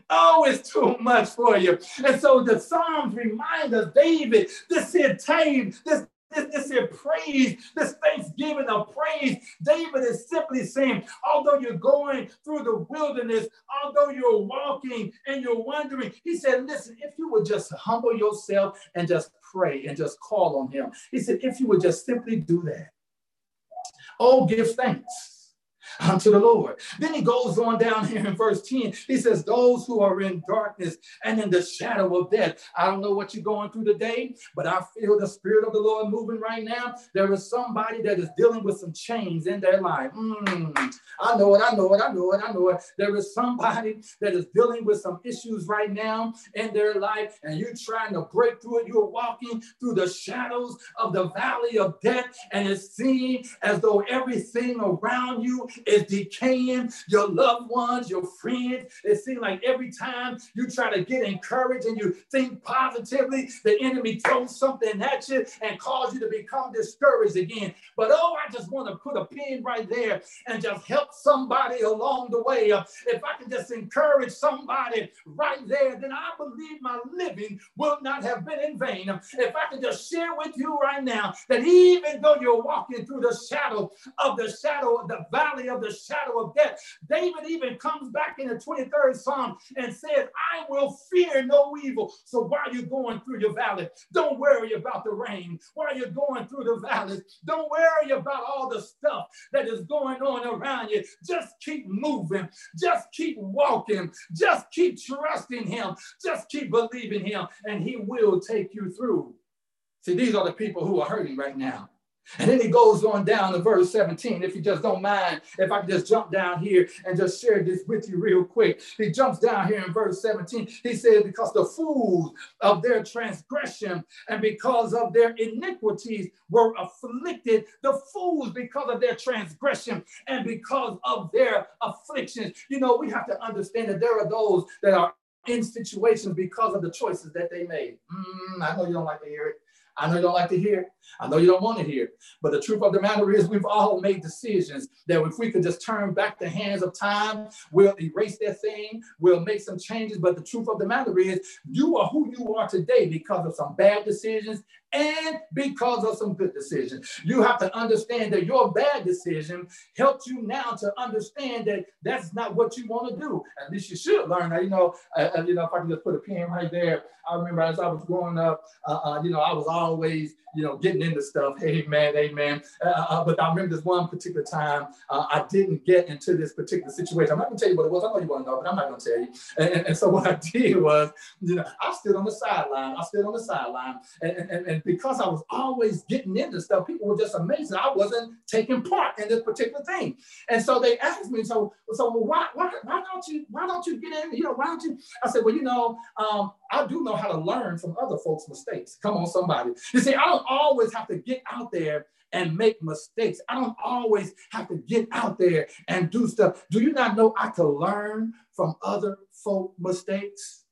Oh, it's too much for you. And so the Psalms remind us, David, this here time, this this, this here praise, this thanksgiving of praise. David is simply saying, although you're going through the wilderness, although you're walking and you're wondering, he said, listen, if you would just humble yourself and just pray and just call on him. He said, if you would just simply do that, oh, give thanks unto the Lord. Then he goes on down here in verse 10. He says, Those who are in darkness and in the shadow of death. I don't know what you're going through today, but I feel the Spirit of the Lord moving right now. There is somebody that is dealing with some chains in their life. Mm, I know it, I know it, I know it, I know it. There is somebody that is dealing with some issues right now in their life, and you're trying to break through it. You're walking through the shadows of the valley of death, and it seems as though everything around you is decaying, your loved ones, your friends. It seems like every time you try to get encouraged and you think positively, the enemy throws something at you and cause you to become discouraged again. But oh, I just want to put a pin right there and just help somebody along the way. If I can just encourage somebody right there, then I believe my living will not have been in vain. If I can just share with you right now that even though you're walking through the shadow of the shadow of the valley of the shadow of death, David even comes back in the 23rd Psalm and says, I will fear no evil. So while you're going through your valley, don't worry about the rain. While you're going through the valleys, don't worry about all the stuff that is going on around you. Just keep moving. Just keep walking. Just keep trusting him. Just keep believing him, and he will take you through. See, these are the people who are hurting right now. And then he goes on down to verse 17. If you just don't mind, if I just jump down here and just share this with you real quick. He jumps down here in verse 17. He says, Because the fools of their transgression and because of their iniquities were afflicted, the fools because of their transgression and because of their afflictions. You know, we have to understand that there are those that are in situations because of the choices that they made. Mm, I know you don't like to hear it. I know you don't like to hear it. I know you don't want to hear. But the truth of the matter is, we've all made decisions that if we could just turn back the hands of time, we'll erase that thing, we'll make some changes. But the truth of the matter is, you are who you are today because of some bad decisions and because of some good decisions. You have to understand that your bad decision helped you now to understand that that's not what you want to do. At least you should learn that. You know, uh, you know, if I can just put a pin right there. I remember as I was growing up, uh, uh, you know, I was always, you know, getting getting into stuff. Amen, amen. Uh, uh, but I remember this one particular time uh, I didn't get into this particular situation. I'm not gonna tell you what it was. I know you want to know, but I'm not gonna tell you. And, and, so what I did was, you know, I stood on the sideline. I stood on the sideline, and, and, and because I was always getting into stuff, people were just amazed I wasn't taking part in this particular thing. And so they asked me, so so why why, why don't you why don't you get in? You know, why don't you? I said, well, you know, um, I do know how to learn from other folks' mistakes. Come on, somebody. You see, I don't always have to get out there and make mistakes. I don't always have to get out there and do stuff. Do you not know I can learn from other folk mistakes?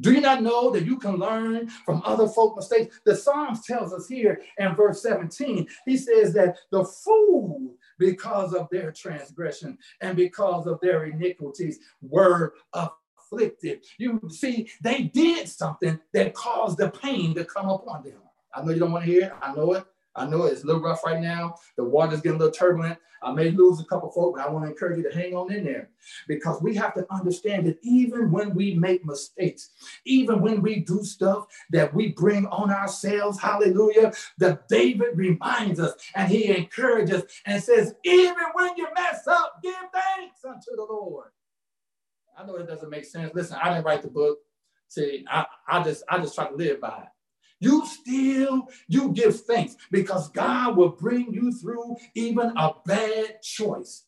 Do you not know that you can learn from other folk mistakes? The Psalms tells us here in verse 17, he says that the fool, because of their transgression and because of their iniquities, were afflicted. You see, they did something that caused the pain to come upon them. I know you don't want to hear it. I know it. I know it's a little rough right now. The water's getting a little turbulent. I may lose a couple folk, but I want to encourage you to hang on in there because we have to understand that even when we make mistakes, even when we do stuff that we bring on ourselves, hallelujah, that David reminds us and he encourages and says, even when you mess up, give thanks unto the Lord. I know it doesn't make sense. Listen, I didn't write the book. See, I, I just I just try to live by it. You still you give thanks because God will bring you through even a bad choice.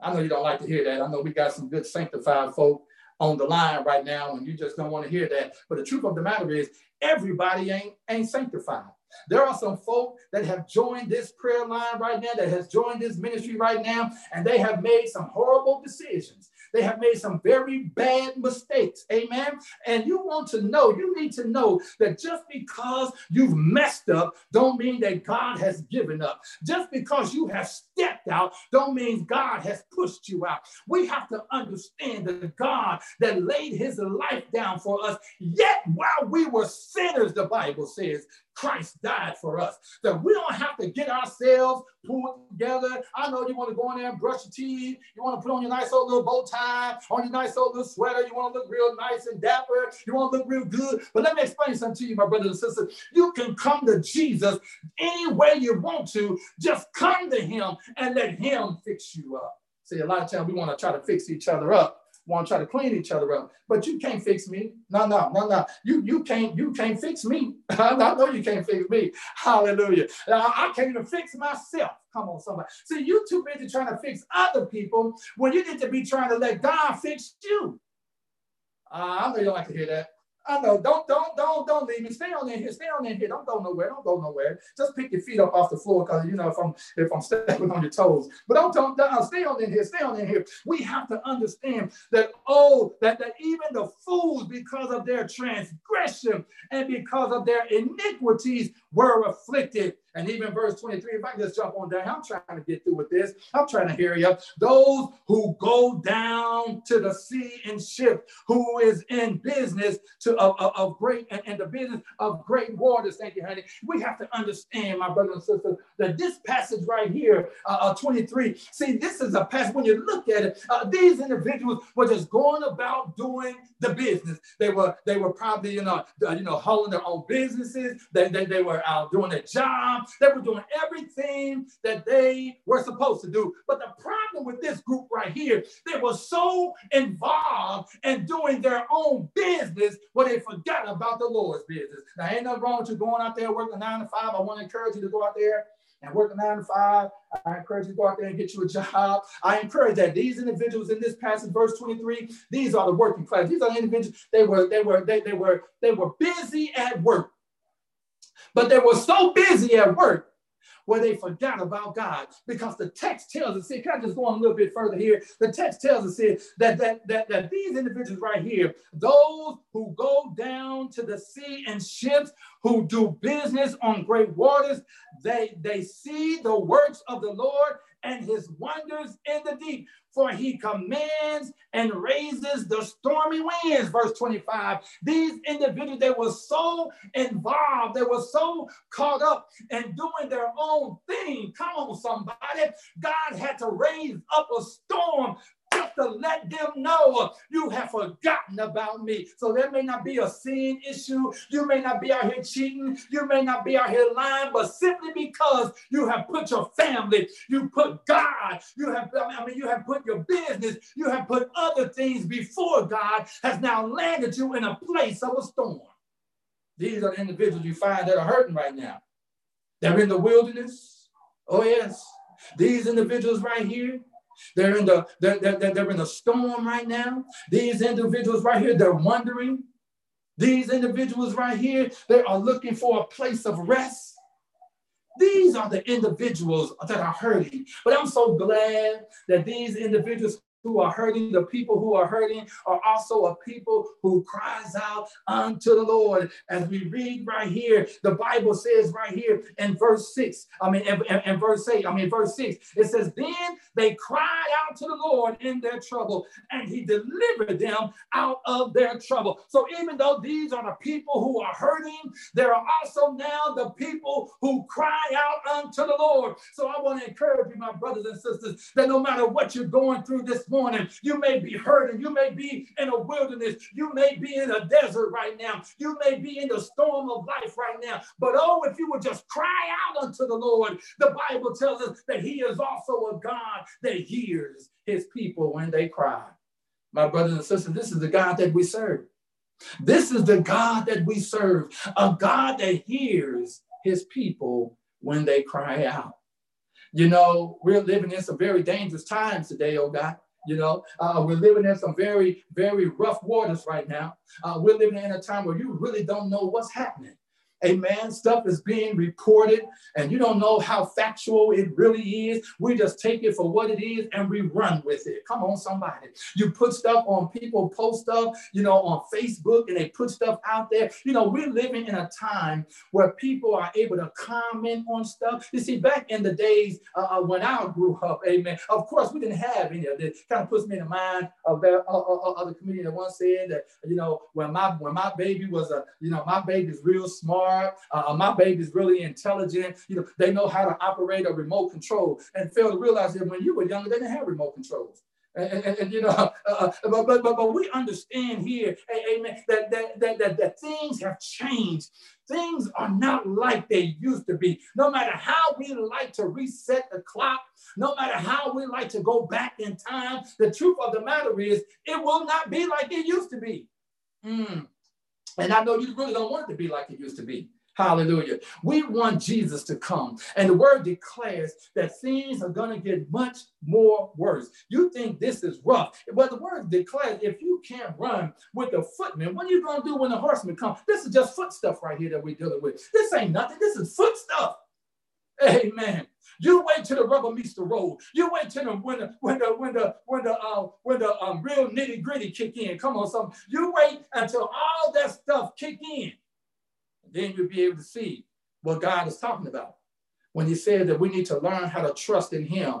I know you don't like to hear that. I know we got some good sanctified folk on the line right now, and you just don't want to hear that. But the truth of the matter is, everybody ain't ain't sanctified. There are some folk that have joined this prayer line right now, that has joined this ministry right now, and they have made some horrible decisions. They have made some very bad mistakes. Amen. And you want to know, you need to know that just because you've messed up, don't mean that God has given up. Just because you have stepped out, don't mean God has pushed you out. We have to understand that God that laid his life down for us, yet while we were sinners, the Bible says, Christ died for us. That we don't have to get ourselves pulled together. I know you want to go in there and brush your teeth. You want to put on your nice old little bow tie, on your nice old little sweater. You want to look real nice and dapper. You want to look real good. But let me explain something to you, my brothers and sisters. You can come to Jesus any way you want to. Just come to him and let him fix you up. See, a lot of times we want to try to fix each other up want to try to clean each other up. But you can't fix me. No, no, no, no. You you can't you can't fix me. I know you can't fix me. Hallelujah. I can't even fix myself. Come on, somebody. See, you too busy trying to fix other people when you need to be trying to let God fix you. Uh, I know you don't like to hear that. I know. Don't, don't, don't, don't leave me. Stay on in here. Stay on in here. Don't go nowhere. Don't go nowhere. Just pick your feet up off the floor because you know if I'm if I'm stepping on your toes. But don't, don't, don't stay on in here. Stay on in here. We have to understand that oh, that, that even the fools, because of their transgression and because of their iniquities, were afflicted. And even verse 23, if I can just jump on down, I'm trying to get through with this. I'm trying to hear you. Those who go down to the sea in ship, who is in business to of, of, of great and, and, the business of great waters. Thank you, honey. We have to understand, my brothers and sisters, that this passage right here, uh, uh, 23, see, this is a passage, when you look at it, uh, these individuals were just going about doing the business. They were they were probably, you know, uh, you know, holding their own businesses. They, they, they were out doing their job. They were doing everything that they were supposed to do. But the problem with this group right here, they were so involved in doing their own business where they forgot about the Lord's business. Now, ain't nothing wrong with you going out there working nine to five. I want to encourage you to go out there and work a nine to five. I encourage you to go out there and get you a job. I encourage that these individuals in this passage, verse 23, these are the working class. These are the individuals, they were, they were, they, they were, they were busy at work. But they were so busy at work where they forgot about God because the text tells us, see, can I just go on a little bit further here? The text tells us here that, that, that, that these individuals right here, those who go down to the sea in ships, who do business on great waters, they, they see the works of the Lord and his wonders in the deep for he commands and raises the stormy winds. Verse 25. These individuals, they were so involved, they were so caught up in doing their own thing. Come on, somebody. God had to raise up a storm just to let them know you have forgotten about me. So there may not be a sin issue. You may not be out here cheating. You may not be out here lying, but simply because you have put your family, you put God, you have, I mean, you have put your business, you have put other things before God, has now landed you in a place of a storm. These are the individuals you find that are hurting right now. They're in the wilderness. Oh, yes. These individuals right here, they're in the they're, they're, they're in a storm right now. These individuals right here, they're wondering. These individuals right here, they are looking for a place of rest. These are the individuals that are hurting. But I'm so glad that these individuals who are hurting, the people who are hurting are also a people who cries out unto the Lord. As we read right here, the Bible says right here in verse 6, I mean, in, in, in verse 8, I mean, verse 6, it says, Then they cried out to the Lord in their trouble, and he delivered them out of their trouble. So even though these are the people who are hurting, there are also now the people who cry out unto the Lord. So I want to encourage you, my brothers and sisters, that no matter what you're going through this morning, morning. You may be hurting. You may be in a wilderness. You may be in a desert right now. You may be in the storm of life right now. But oh, if you would just cry out unto the Lord, the Bible tells us that He is also a God that hears His people when they cry. My brothers and sisters, this is the God that we serve. This is the God that we serve, a God that hears his people when they cry out. You know, we're living in some very dangerous times today, oh God. You know, uh, we're living in some very, very rough waters right now. Uh, we're living in a time where you really don't know what's happening. Amen. Stuff is being reported, and you don't know how factual it really is. We just take it for what it is and we run with it. Come on, somebody. You put stuff on people, post stuff, you know, on Facebook, and they put stuff out there. You know, we're living in a time where people are able to comment on stuff. You see, back in the days uh, uh when I grew up, amen, of course, we didn't have any of this. Kind of puts me in the mind of the uh, uh, uh, comedian that once said that, you know, when my when my baby was a, you know, my baby's real smart smart. Uh, my baby's really intelligent. You know, they know how to operate a remote control and fail to realize that when you were younger, they didn't have remote controls. And, and, and, you know, uh, uh but, but, but, but we understand here, amen, that, that, that, that, that things have changed. Things are not like they used to be. No matter how we like to reset the clock, no matter how we like to go back in time, the truth of the matter is it will not be like it used to be. Mm. And I know you really don't want it to be like it used to be. Hallelujah. We want Jesus to come. And the word declares that things are going to get much more worse. You think this is rough. But the word declares if you can't run with the footmen, what are you going to do when the horsemen come? This is just foot stuff right here that we're dealing with. This ain't nothing. This is foot stuff. Amen. You wait till the rubber meets the road. You wait till the when the when the when the when the uh, when the um, real nitty gritty kick in. Come on, something. You wait until all that stuff kick in. Then you'll be able to see what God is talking about when He said that we need to learn how to trust in Him,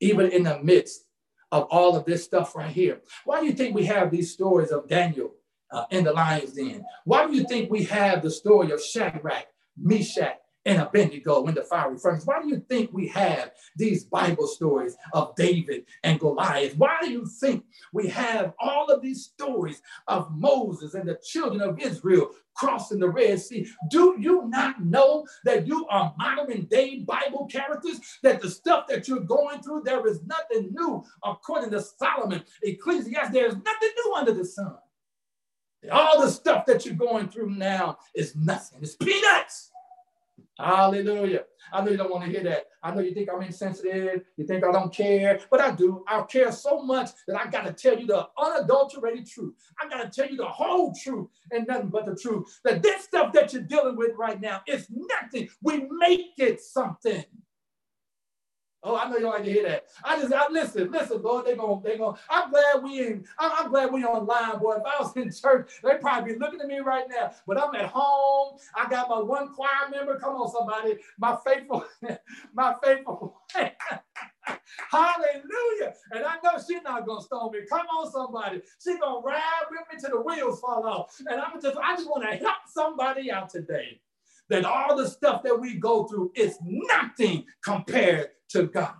even in the midst of all of this stuff right here. Why do you think we have these stories of Daniel uh, in the lion's den? Why do you think we have the story of Shadrach, Meshach, and Abednego in the fiery furnace? Why do you think we have these Bible stories of David and Goliath? Why do you think we have all of these stories of Moses and the children of Israel crossing the Red Sea? Do you not know that you are modern day Bible characters? That the stuff that you're going through, there is nothing new according to Solomon. Ecclesiastes, there's nothing new under the sun. All the stuff that you're going through now is nothing. It's peanuts Hallelujah. I know you don't want to hear that. I know you think I'm insensitive. You think I don't care, but I do. I care so much that I got to tell you the unadulterated truth. I got to tell you the whole truth and nothing but the truth. That this stuff that you're dealing with right now is nothing. We make it something. Oh, I know you like to hear that. I just, I listen, listen, Lord. They gonna, they gonna. I'm glad we in. I'm, I'm glad we online, boy. If I was in church, they'd probably be looking at me right now. But I'm at home. I got my one choir member. Come on, somebody. My faithful, my faithful. Hallelujah. And I know she's not gonna stone me. Come on, somebody. She's gonna ride with me till the wheels fall off. And I'm just, I just want to help somebody out today. That all the stuff that we go through is nothing compared to God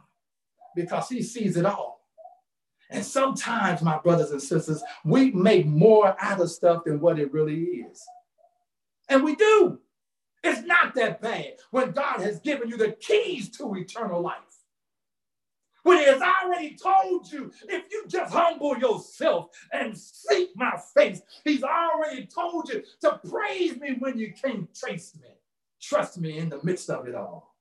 because he sees it all. And sometimes, my brothers and sisters, we make more out of stuff than what it really is. And we do. It's not that bad when God has given you the keys to eternal life. When He has already told you, if you just humble yourself and seek my face, He's already told you to praise me when you can't trace me. Trust me in the midst of it all.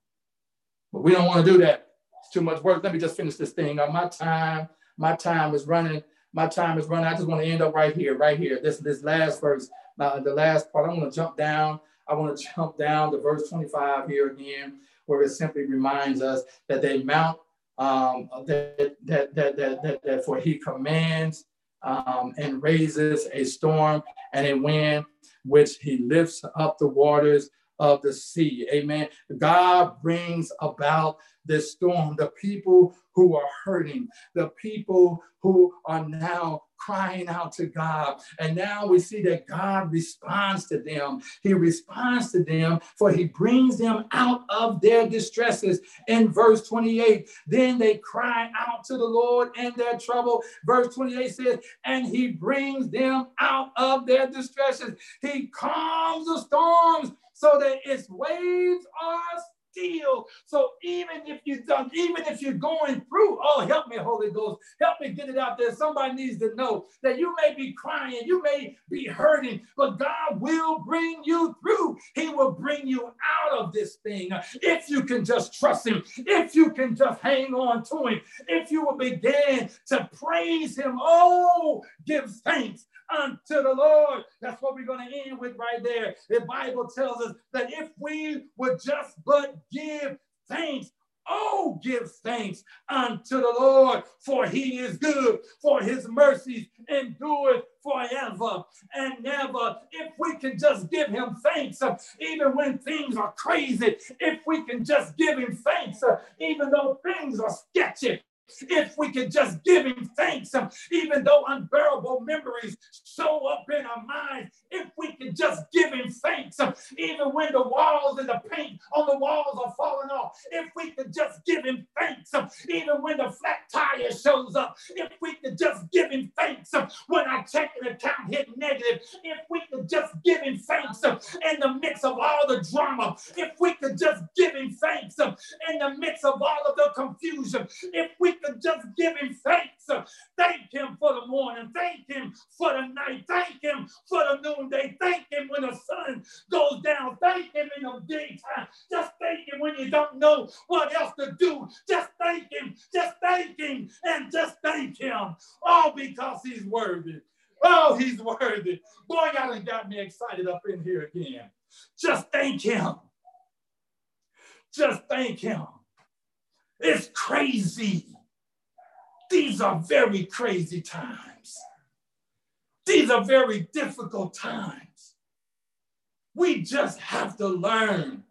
But we don't want to do that. It's too much work. Let me just finish this thing. Uh, my time, my time is running. My time is running. I just want to end up right here, right here. This this last verse, uh, the last part. I want to jump down. I want to jump down to verse 25 here again, where it simply reminds us that they mount um, that, that, that, that, that, for he commands um, and raises a storm and a wind, which he lifts up the waters of the sea. Amen. God brings about this storm. The people who are hurting, the people who are now crying out to God. And now we see that God responds to them. He responds to them, for he brings them out of their distresses. In verse 28, then they cry out to the Lord in their trouble. Verse 28 says, and he brings them out of their distresses. He calms the storms so that its waves are still. So even if you don't, even if you're going through, oh, help me, Holy Ghost, help me get it out there. Somebody needs to know that you may be crying, you may be hurting, but God will bring you through. He will bring you out of this thing if you can just trust Him, if you can just hang on to Him, if you will begin to praise Him. Oh, give thanks unto the Lord. That's what we're going to end with right there. The Bible tells us that if we would just but give thanks, Oh, give thanks unto the Lord, for he is good, for his mercies endure forever and never. If we can just give him thanks, uh, even when things are crazy, if we can just give him thanks, uh, even though things are sketchy, if we could just give him thanks, um, even though unbearable memories show up in our minds, if we could just give him thanks, um, even when the walls and the paint on the walls are falling off, if we could just give him thanks, um, even when the flat tire shows up, if we could just give him thanks when our checking account hit negative, if we could just give him thanks in the midst of all the drama, if we could just give him thanks in the midst of all of the confusion, if we could just give him thanks. Thank him for the morning. Thank him for the night. Thank him for the noonday. Thank him when the sun goes down. Thank him in the daytime. Just thank him when you don't know what else to do. Just thank him. Just thank him. And just thank him. All because he's worthy. Oh, he's worthy. Boy, y'all done got me excited up in here again. Just thank him. Just thank him. It's crazy. These are very crazy times. These are very difficult times. We just have to learn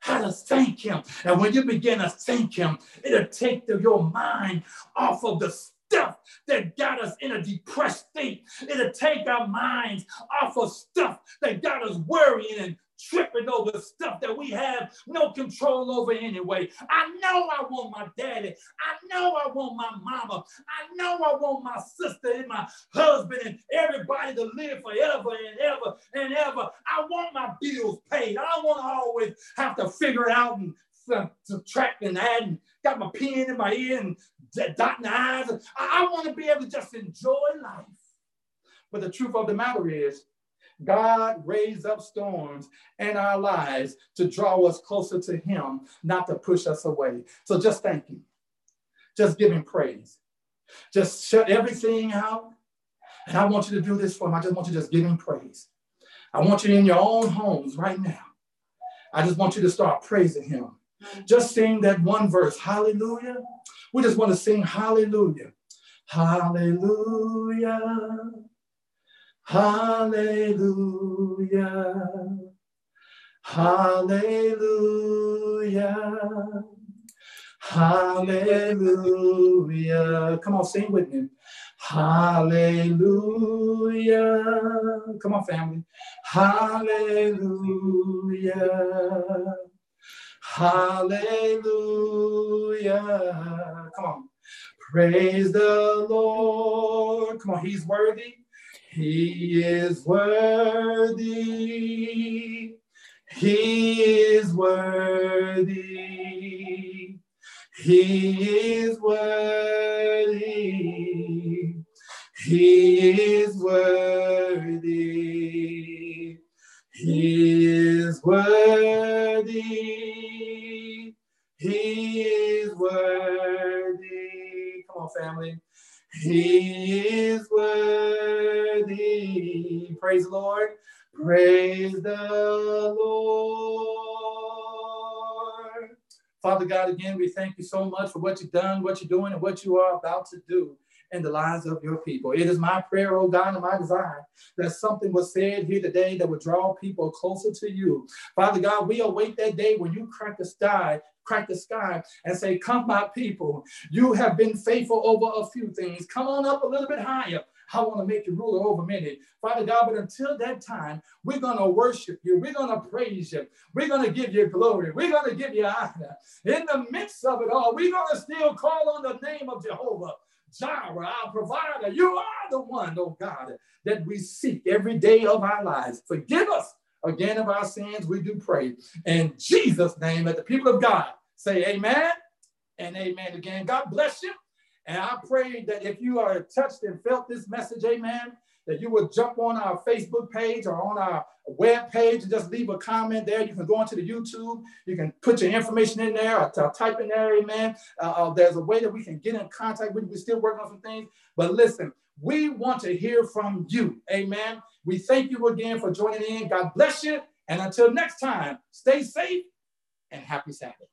how to thank him. And when you begin to thank him, it'll take your mind off of the stuff that got us in a depressed state. It'll take our minds off of stuff that got us worrying and tripping over stuff that we have no control over anyway. I know I want my daddy. I know I want my mama. I know I want my sister and my husband and everybody to live forever and ever and ever. I want my bills paid. I don't want to always have to figure it out and subtract and add and got my pen in my ear and dotting the. I, I want to be able to just enjoy life. But the truth of the matter is, God raised up storms in our lives to draw us closer to Him, not to push us away. So just thank Him. Just give Him praise. Just shut everything out. And I want you to do this for Him. I just want you to just give Him praise. I want you in your own homes right now. I just want you to start praising Him. Just sing that one verse, Hallelujah. We just want to sing Hallelujah. Hallelujah. Hallelujah. Hallelujah. Hallelujah. Come on, sing with me. Hallelujah. Come on, family. Hallelujah. Hallelujah. Come on. Praise the Lord. Come on, he's worthy. He is worthy. He is worthy. He is worthy. He is worthy. He is worthy. He is worthy. Come on, family. He is worthy. Praise the Lord. Praise the Lord. Father God, again, we thank you so much for what you've done, what you're doing, and what you are about to do in the lives of your people. It is my prayer, oh God, and my desire that something was said here today that would draw people closer to you. Father God, we await that day when you crack the sky crack the sky and say, Come, my people, you have been faithful over a few things. Come on up a little bit higher. I want to make you ruler over many. Father God, but until that time, we're going to worship you. We're going to praise you. We're going to give you glory. We're going to give you honor. In the midst of it all, we're going to still call on the name of Jehovah. Jireh, our provider. You are the one, oh God, that we seek every day of our lives. Forgive us again of our sins, we do pray. In Jesus' name, let the people of God say amen and amen again. God bless you. And I pray that if you are touched and felt this message, amen, that you would jump on our Facebook page or on our web page and just leave a comment there. You can go into the YouTube. You can put your information in there or, or type in there, amen. Uh, uh, there's a way that we can get in contact with you. We're still working on some things. But listen, we want to hear from you, amen. We thank you again for joining in. God bless you. And until next time, stay safe and happy Sabbath.